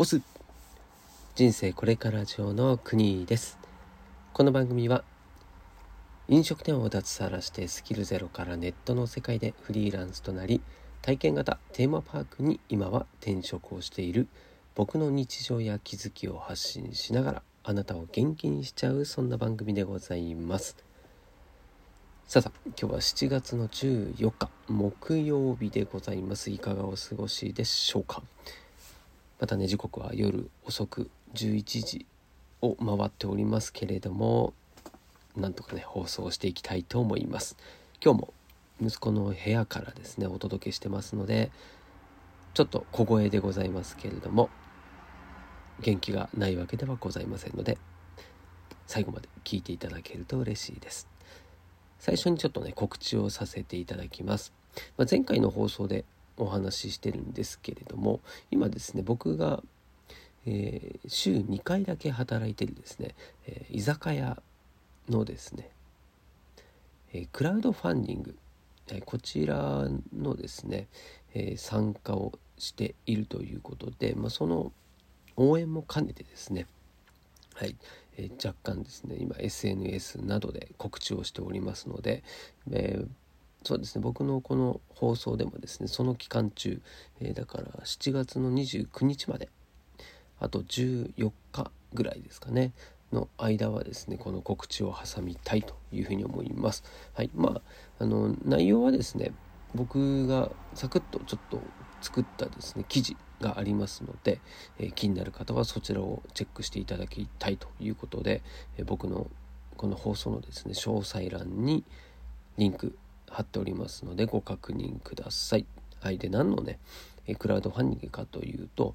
オス人生これから上の国です。この番組は飲食店を脱サラしてスキルゼロからネットの世界でフリーランスとなり体験型テーマパークに今は転職をしている僕の日常や気づきを発信しながらあなたを元気にしちゃうそんな番組でございます。さあさあ今日は7月の14日木曜日でございます。いかがお過ごしでしょうか？またね時刻は夜遅く11時を回っておりますけれどもなんとかね放送していきたいと思います。今日も息子の部屋からですねお届けしてますのでちょっと小声でございますけれども元気がないわけではございませんので最後まで聞いていただけると嬉しいです。最初にちょっとね告知をさせていただきます、まあ、前回の放送でお話ししてるんですけれども今ですね僕が、えー、週2回だけ働いてるですね、えー、居酒屋のですね、えー、クラウドファンディング、えこちらのですね、え参加をしているということで、まあ、その応援も兼ねてですねはい、えー、若干ですね今 SNS などで告知をしておりますので、えー、そうですね僕のこの放送でもですねその期間中、えー、だから7月の29日まであと14日ぐらいですかねの間はですねこの告知を挟みたいというふうに思います。はい、まああの内容はですね僕がサクッとちょっと作ったですね記事がありますので、えー、気になる方はそちらをチェックしていただきたいということで、えー、僕のこの放送のですね詳細欄にリンク貼っておりますのでご確認ください。はい、で何のね、クラウドファンディングかというと、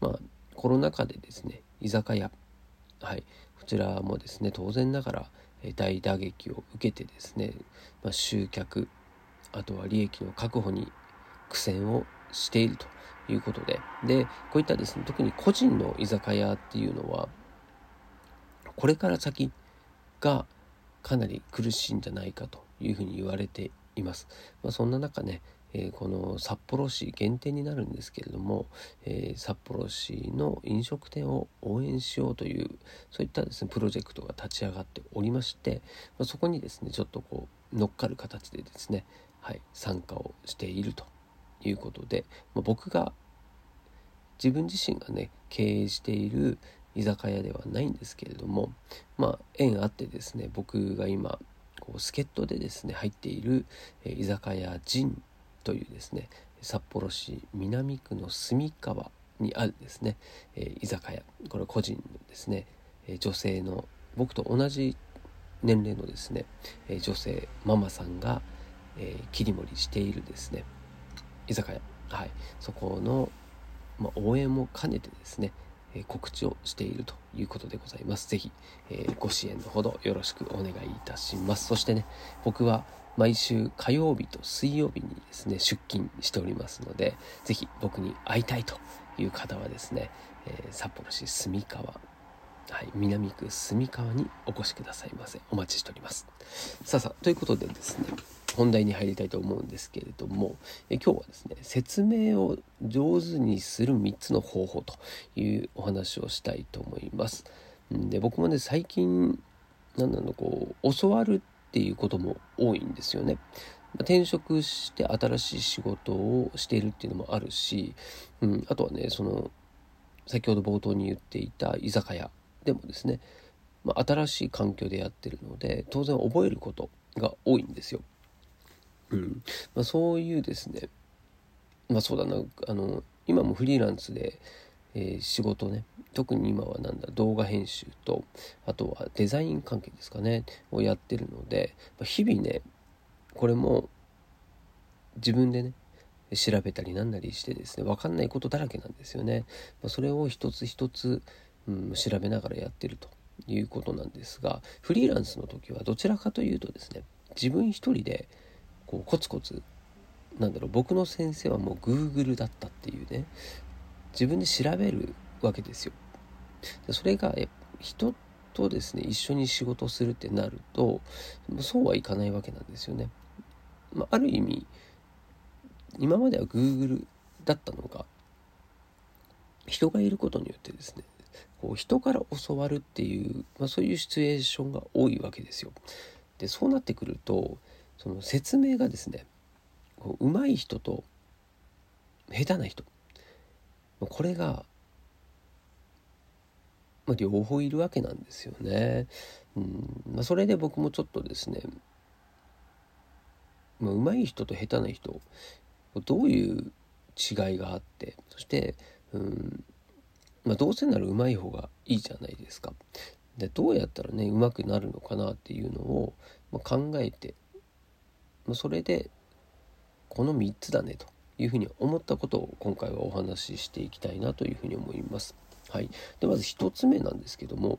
まあ、コロナ禍でですね居酒屋、はい、こちらもですね当然ながら大打撃を受けてですね、まあ、集客あとは利益の確保に苦戦をしているということで。でこういったですね特に個人の居酒屋っていうのはこれから先がかなり苦しいんじゃないかというふうに言われています。まあ、そんな中ね、えー、この札幌市限定になるんですけれども、えー、札幌市の飲食店を応援しようというそういったですねプロジェクトが立ち上がっておりまして、まあ、そこにですねちょっとこう乗っかる形でですね、はい、参加をしているということで、まあ、僕が自分自身がね経営している居酒屋ではないんですけれどもまあ縁あってですね僕が今こう助っ人でですね入っている、え居酒屋ジというですね札幌市南区の住川にあるですね、え居酒屋。これ個人のですね、え女性の僕と同じ年齢のですね、え女性ママさんが、え切り盛りしているですね居酒屋、はい、そこの、まあ、応援も兼ねてですね、え、告知をしているということでございます。是非、えー、ご支援のほどよろしくお願いいたします。そしてね、僕は毎週火曜日と水曜日にですね、出勤しておりますので、是非僕に会いたいという方はですね、えー、札幌市住川はい、南区住川にお越しくださいませ。お待ちしております。さあさあ、ということでですね、本題に入りたいと思うんですけれどもえ今日はですね説明を上手にする3つの方法というお話をしたいと思います。で僕もね最近何なのこう教わるっていうことも多いんですよね。転職して新しい仕事をしているっていうのもあるし、うん、あとはねその先ほど冒頭に言っていた居酒屋でもですね、まあ、新しい環境でやってるので当然覚えることが多いんですよ。うん。まあ、そういうですね。まあそうだな。あの今もフリーランスで、えー、仕事ね。特に今はなんだ動画編集とあとはデザイン関係ですかね。をやってるので、まあ、日々ねこれも自分でね調べたりなんなりしてですね分かんないことだらけなんですよね、まあ、それを一つ一つ、うん、調べながらやってると。いうことなんですがフリーランスの時はどちらかというとですね自分一人でこうコツコツなんだろう僕の先生はもう Google だったっていうね自分で調べるわけですよ。それが人とですね一緒に仕事するってなるとそうはいかないわけなんですよね。まあ、ある意味今までは Google だったのが人がいることによってですねこう人から教わるっていう、まあ、そういうシチュエーションが多いわけですよ。でそうなってくるとその説明がですねこう上手い人と下手な人これが、まあ、両方いるわけなんですよね。うんまあ、それで僕もちょっとですね、まあ、上手い人と下手な人どういう違いがあってそして、うんまあ、どうせなら上手い方がいいじゃないですか。でどうやったらね上手くなるのかなっていうのを、ま、考えて、それでこの3つだねというふうに思ったことを今回はお話ししていきたいなというふうに思います。はい、でまず1つ目なんですけども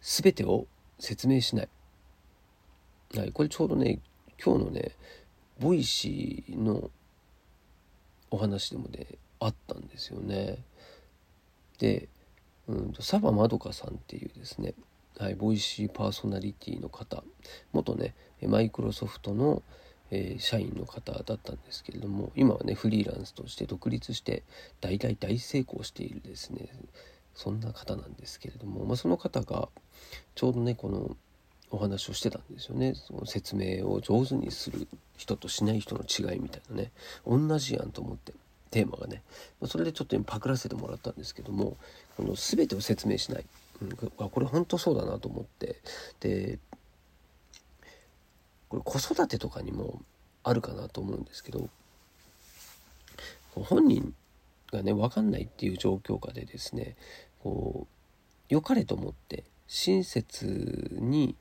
全てを説明しない。はい、これちょうどね今日のねボイシーのお話でもねあったんですよね。で、うんと、サバまどかさんっていうですね、はい、ボイシーパーソナリティの方元ねマイクロソフトの、えー、社員の方だったんですけれども今はねフリーランスとして独立して大大大成功しているですね。そんな方なんですけれども、まあ、その方がちょうどねこのお話をしてたんですよね。その説明を上手にする人としない人の違いみたいなね同じやんと思ってテーマがね。それでちょっと今パクらせてもらったんですけどもこの全てを説明しない、うん、これ本当そうだなと思って。でこれ子育てとかにもあるかなと思うんですけど本人がね分かんないっていう状況下でですねこう良かれと思って親切に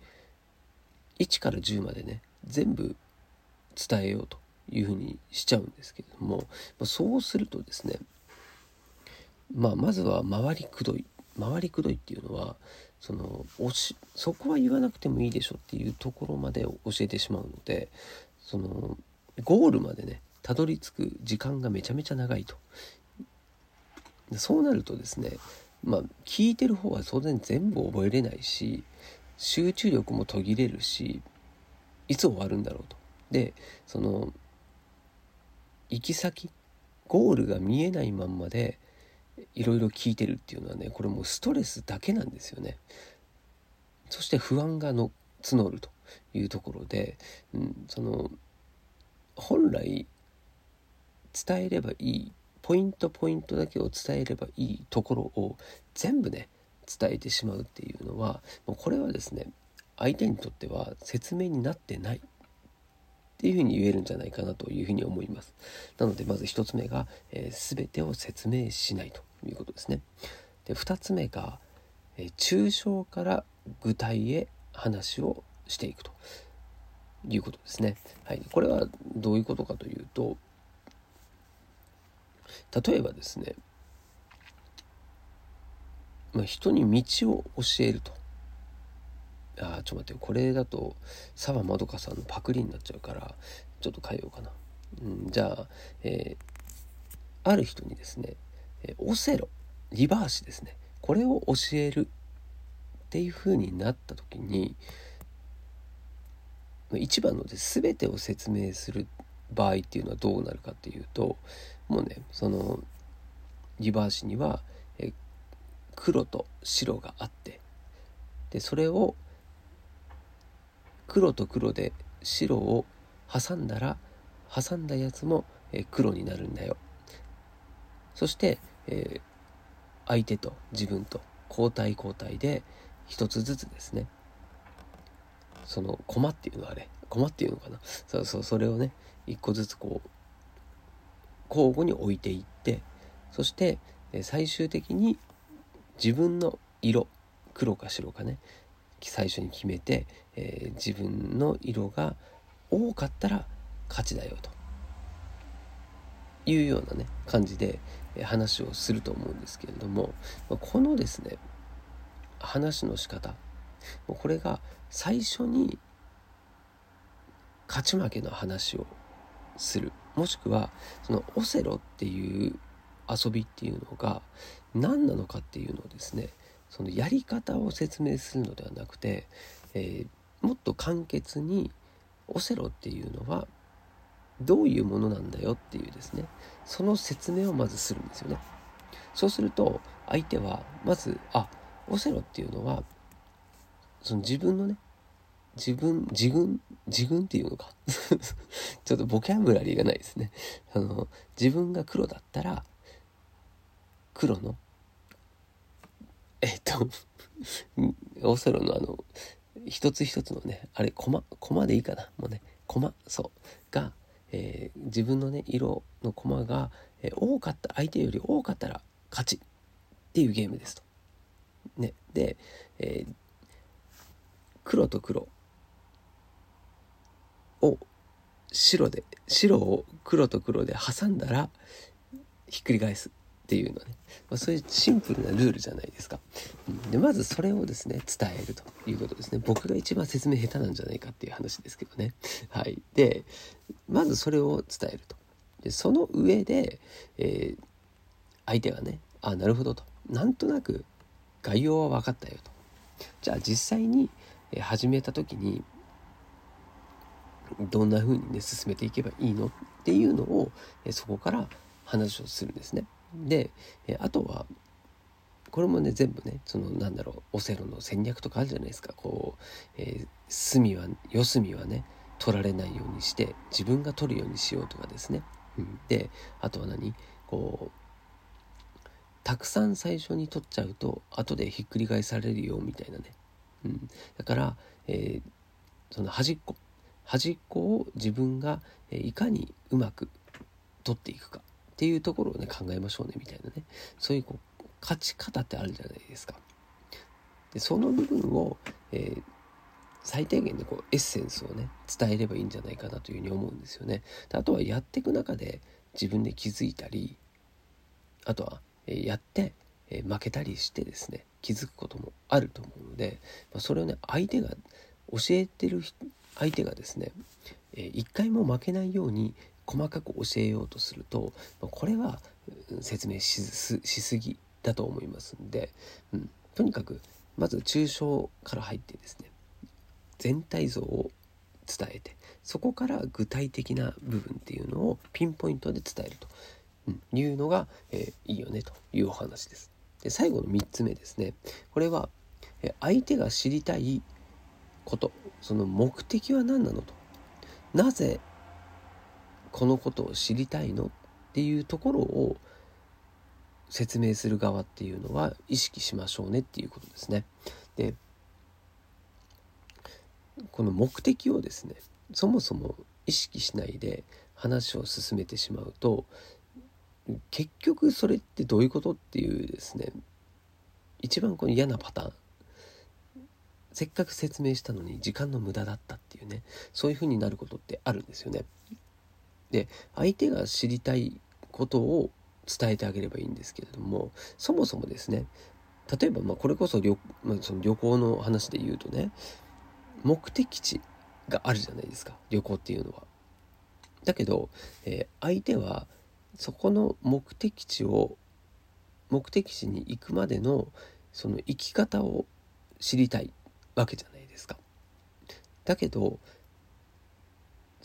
1から10までね全部伝えようというふうにしちゃうんですけれども、そうするとですねまあまずは回りくどい。回りくどいっていうのはそのおしそこは言わなくてもいいでしょっていうところまで教えてしまうのでそのゴールまでねたどり着く時間がめちゃめちゃ長いと。そうなるとですねまあ聞いてる方は当然全部覚えれないし集中力も途切れるしいつ終わるんだろうと。でその行き先ゴールが見えないまんまでいろいろ聞いてるっていうのはねこれもうストレスだけなんですよね。そして不安がの募るというところで、うん、その本来伝えればいいポイントポイントだけを伝えればいいところを全部ね伝えてしまうっていうのはもうこれはですね相手にとっては説明になってないっていうふうに言えるんじゃないかなというふうに思います。なのでまず1つ目が、えー、全てを説明しないということですね。で2つ目が、えー、抽象から具体へ話をしていくということですね。はい、これはどういうことかというと例えばですね、まあ、人に道を教えるとあちょっと待ってよこれだと澤まどかさんのパクリになっちゃうからちょっと変えようかな、うん、じゃあ、えー、ある人にですね、オセロリバーシですね。これを教えるっていう風になった時に一番ので全てを説明する場合っていうのはどうなるかっていうともうねそのリバーシには黒と白があってでそれを黒と黒で白を挟んだら挟んだやつも黒になるんだよ。そして、えー、相手と自分と交代交代で一つずつですね。その駒っていうのはね駒っていうのかな。そうそうそれをね一個ずつこう交互に置いていってそして最終的に自分の色黒か白かね最初に決めて、えー、自分の色が多かったら勝ちだよと。いうようなね感じで話をすると思うんですけれどもこのですね話の仕方これが最初に勝ち負けの話をするもしくはそのオセロっていう遊びっていうのが何なのかっていうのをですねそのやり方を説明するのではなくて、えー、もっと簡潔にオセロっていうのはどういうものなんだよっていうですね。その説明をまずするんですよね。そうすると相手はまずあオセロっていうのはその自分のね自分自分自分っていうのか。ちょっとボキャブラリーがないですね。あの自分が黒だったら黒のえっと オセロのあの一つ一つのねあれコマコマでいいかな。もうねコマそうが、えー、自分のね色の駒が、えー、多かった相手より多かったら勝ちっていうゲームですと。ね、で、えー、黒と黒を白で白を黒と黒で挟んだらひっくり返すっていうのね、まあ、そういうシンプルなルールじゃないですか。でまずそれをですね伝えるということですね僕が一番説明下手なんじゃないかっていう話ですけどね。はい、でまずそれを伝えると。でその上で、えー、相手がねあなるほどとなんとなく概要は分かったよと。じゃあ実際に始めた時にどんな風にね進めていけばいいのっていうのをそこから話をするんですね。でえあとはこれもね全部ねそのなんだろうオセロの戦略とかあるじゃないですか。こう、えー、隅は四隅はね取られないようにして自分が取るようにしようとかですね、うん、であとは何？こうたくさん最初に取っちゃうと後でひっくり返されるよみたいなね、うん、だから、えー、その端っこ。端っこを自分がいかにうまく取っていくか。っていうところをね考えましょうねみたいなねそういうこう勝ち方ってあるじゃないですか。でその部分を、えー、最低限でこうエッセンスをね伝えればいいんじゃないかなというふうに思うんですよね。であとはやっていく中で自分で気づいたりあとは、えー、やって、えー、負けたりしてですね気づくこともあると思うので、まあ、それをね相手が教えてる相手がですね、えー、一回も負けないように細かく教えようとするとこれは説明しすぎだと思いますんで、うん、とにかくまず抽象から入ってですね全体像を伝えてそこから具体的な部分っていうのをピンポイントで伝えると、うん、いうのが、えー、いいよねというお話です。で最後の3つ目ですねこれは相手が知りたいことその目的は何なのとなぜこのことを知りたいの？っていうところを説明する側っていうのは意識しましょうねっていうことですね。でこの目的をですねそもそも意識しないで話を進めてしまうと結局それってどういうことっていうですね一番この嫌なパターンせっかく説明したのに時間の無駄だったっていうねそういうふうになることってあるんですよね。で相手が知りたいことを伝えてあげればいいんですけれどもそもそもですね例えばまこれこそ旅,、まあ、その旅行の話で言うとね目的地があるじゃないですか旅行っていうのは。だけど、えー、相手はそこの目的地を目的地に行くまでのその生き方を知りたいわけじゃないですか。だけど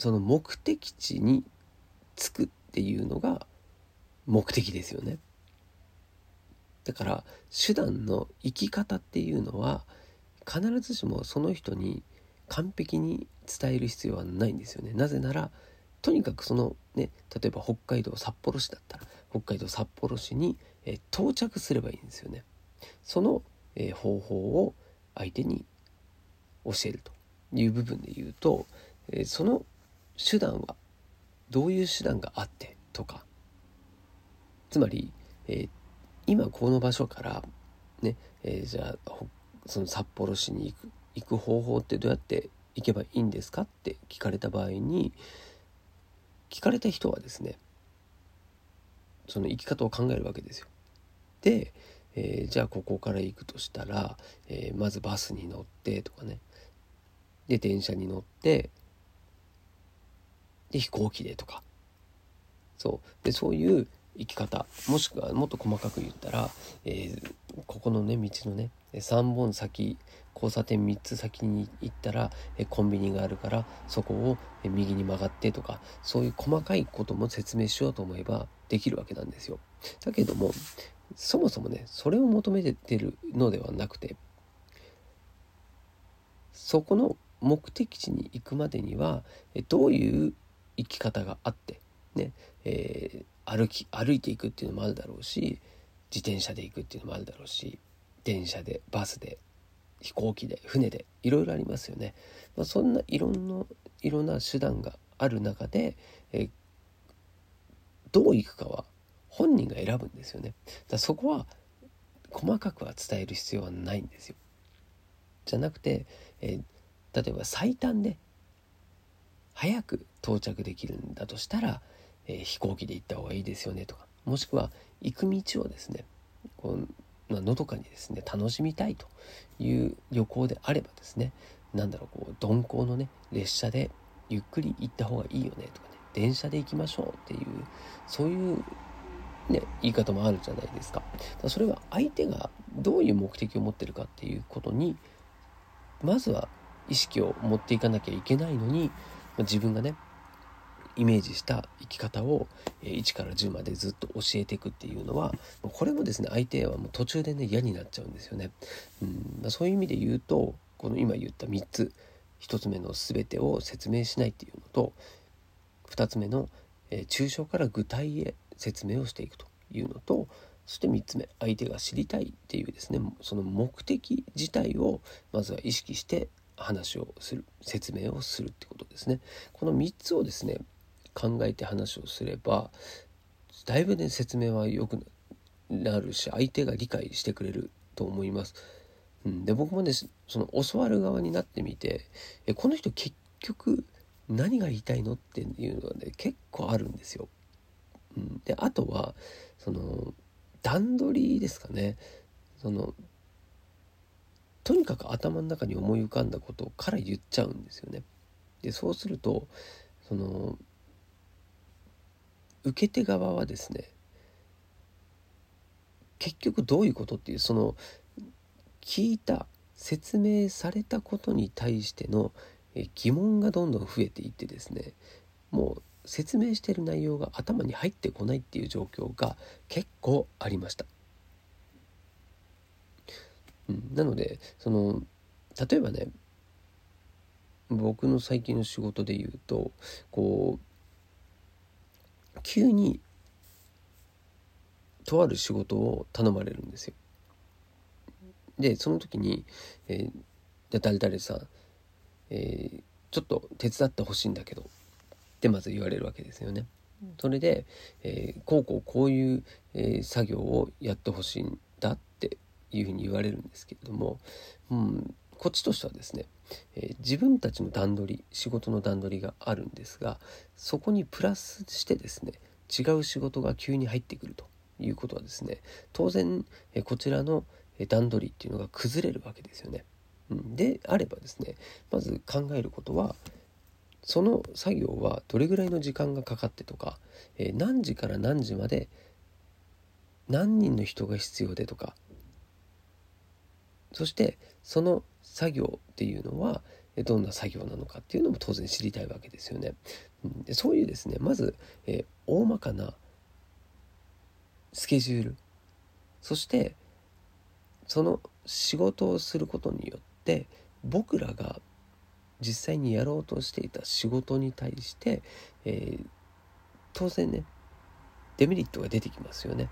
その目的地に着くっていうのが目的ですよね。だから手段の生き方っていうのは必ずしもその人に完璧に伝える必要はないんですよね。なぜならとにかくそのね例えば北海道札幌市だったら北海道札幌市に、え到着すればいいんですよね。その、え方法を相手に教えるという部分で言うと、えその手段はどういう手段があってとかつまり、えー、今この場所からね、えー、じゃあその札幌市に行く行く方法ってどうやって行けばいいんですかって聞かれた場合に聞かれた人はですねその生き方を考えるわけですよ。で、えー、じゃあここから行くとしたら、えー、まずバスに乗ってとかねで電車に乗ってで飛行機でとか。そう。でそういう生き方。もしくはもっと細かく言ったら、えー、ここのね道のね3本先交差点3つ先に行ったらコンビニがあるからそこを右に曲がってとかそういう細かいことも説明しようと思えばできるわけなんですよ。だけどもそもそもねそれを求めてるのではなくてそこの目的地に行くまでにはどういう生き方があってね、えー、歩き歩いていくっていうのもあるだろうし自転車で行くっていうのもあるだろうし電車でバスで飛行機で船でいろいろありますよね。まあ、そんないろんないろんな手段がある中で、えどう行くかは本人が選ぶんですよね。だそこは細かくは伝える必要はないんですよ。じゃなくて、えー、例えば最短で早く到着できるんだとしたら、えー、飛行機で行った方がいいですよねとかもしくは行く道をですねこうまあのどかにですね楽しみたいという旅行であればですね何だろうこう鈍行のね列車でゆっくり行った方がいいよねとかね電車で行きましょうっていうそういうね言い方もあるじゃないですか。だそれは相手がどういう目的を持ってるかっていうことにまずは意識を持っていかなきゃいけないのに自分がねイメージした生き方を1から10までずっと教えていくっていうのはこれもですね相手はもう途中でね嫌になっちゃうんですよね。うんま、そういう意味で言うとこの今言った3つ1つ目の全てを説明しないっていうのと2つ目の、え抽象から具体へ説明をしていくというのとそして3つ目相手が知りたいっていうですねその目的自体をまずは意識して話をする説明をするってことですねこの3つをですね考えて話をすればだいぶね説明は良くなるし相手が理解してくれると思います。うん、で僕もねその教わる側になってみてえこの人結局何が言いたいのっていうのがね結構あるんですよ。うん、であとはその段取りですかね。そのとにかく頭の中に思い浮かんだことから言っちゃうんですよね。でそうするとその受け手側はですね結局どういうことっていうその聞いた説明されたことに対しての疑問がどんどん増えていってですねもう説明してる内容が頭に入ってこないっていう状況が結構ありました。うん、なのでその例えばね僕の最近の仕事で言うとこう急にとある仕事を頼まれるんですよ。でその時に「えー、じゃ誰々さん、えー、ちょっと手伝ってほしいんだけど」ってまず言われるわけですよね。それで、えー、こうこうこういう、えー、作業をやってほしいんいうふうに言われるんですけれども、うん、こっちとしてはですね、えー、自分たちの段取り仕事の段取りがあるんですがそこにプラスしてですね違う仕事が急に入ってくるということはですね当然、えー、こちらの段取りっていうのが崩れるわけですよね。うん、であればですねまず考えることはその作業はどれぐらいの時間がかかってとか、えー、何時から何時まで何人の人が必要でとかそしてその作業っていうのはどんな作業なのかっていうのも当然知りたいわけですよね。でそういうですねまず、えー、大まかなスケジュールそしてその仕事をすることによって僕らが実際にやろうとしていた仕事に対して、えー、当然ねデメリットが出てきますよね。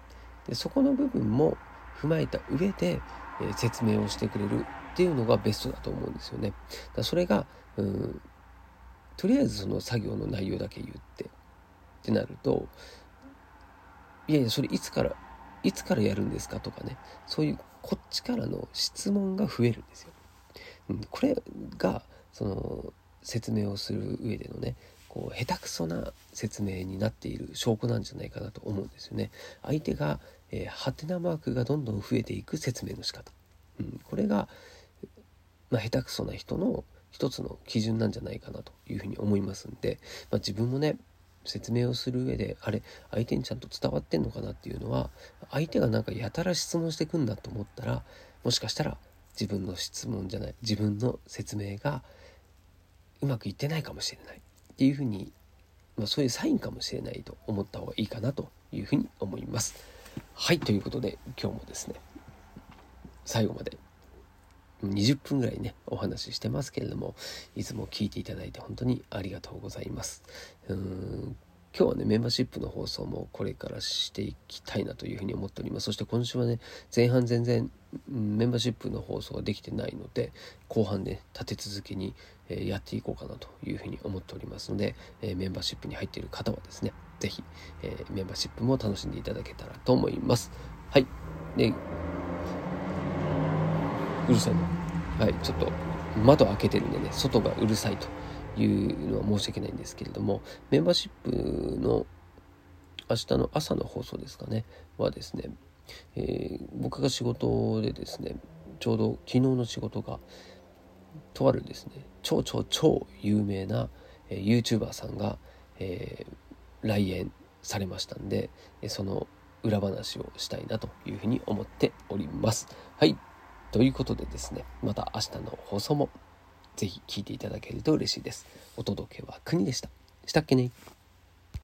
でそこの部分も踏まえた上で、え、説明をしてくれるっていうのがベストだと思うんですよね。だそれがうんとりあえずその作業の内容だけ言ってってなるといやいやそれいつからいつからやるんですかとかねそういうこっちからの質問が増えるんですよ。うん、これがその説明をする上でのねこう下手くそな説明になっている証拠なんじゃないかなと思うんですよね。相手が、えー、ハテナマークがどんどん増えていく説明の仕方、うん、これがまあ、下手くそな人の一つの基準なんじゃないかなというふうに思いますんで、まあ、自分もね説明をする上であれ相手にちゃんと伝わってんのかなっていうのは相手がなんかやたら質問してくんだと思ったらもしかしたら自分の質問じゃない自分の説明がうまくいってないかもしれないっていうふうに、まあ、そういうサインかもしれないと思った方がいいかなというふうに思います。はいということで今日もですね最後まで20分ぐらいねお話ししてますけれどもいつも聞いていただいて本当にありがとうございます。うん今日はねメンバーシップの放送もこれからしていきたいなというふうに思っております。そして今週はね前半全然メンバーシップの放送ができてないので後半ね立て続けにやっていこうかなというふうに思っておりますのでメンバーシップに入っている方はですね是非メンバーシップも楽しんでいただけたらと思います。はい。でうるさいな。はい、ちょっと窓開けてるんでね、外がうるさいというのは申し訳ないんですけれども、メンバーシップの明日の朝の放送ですかね、はですね、えー、僕が仕事でですね、ちょうど昨日の仕事が、とあるですね、超超超有名な、えー、YouTuber さんが、えー、来園されましたんで、えその裏話をしたいなというふうに思っております。はい。ということでですね、また明日の放送もぜひ聴いていただけると嬉しいです。お届けは国でした。したっけね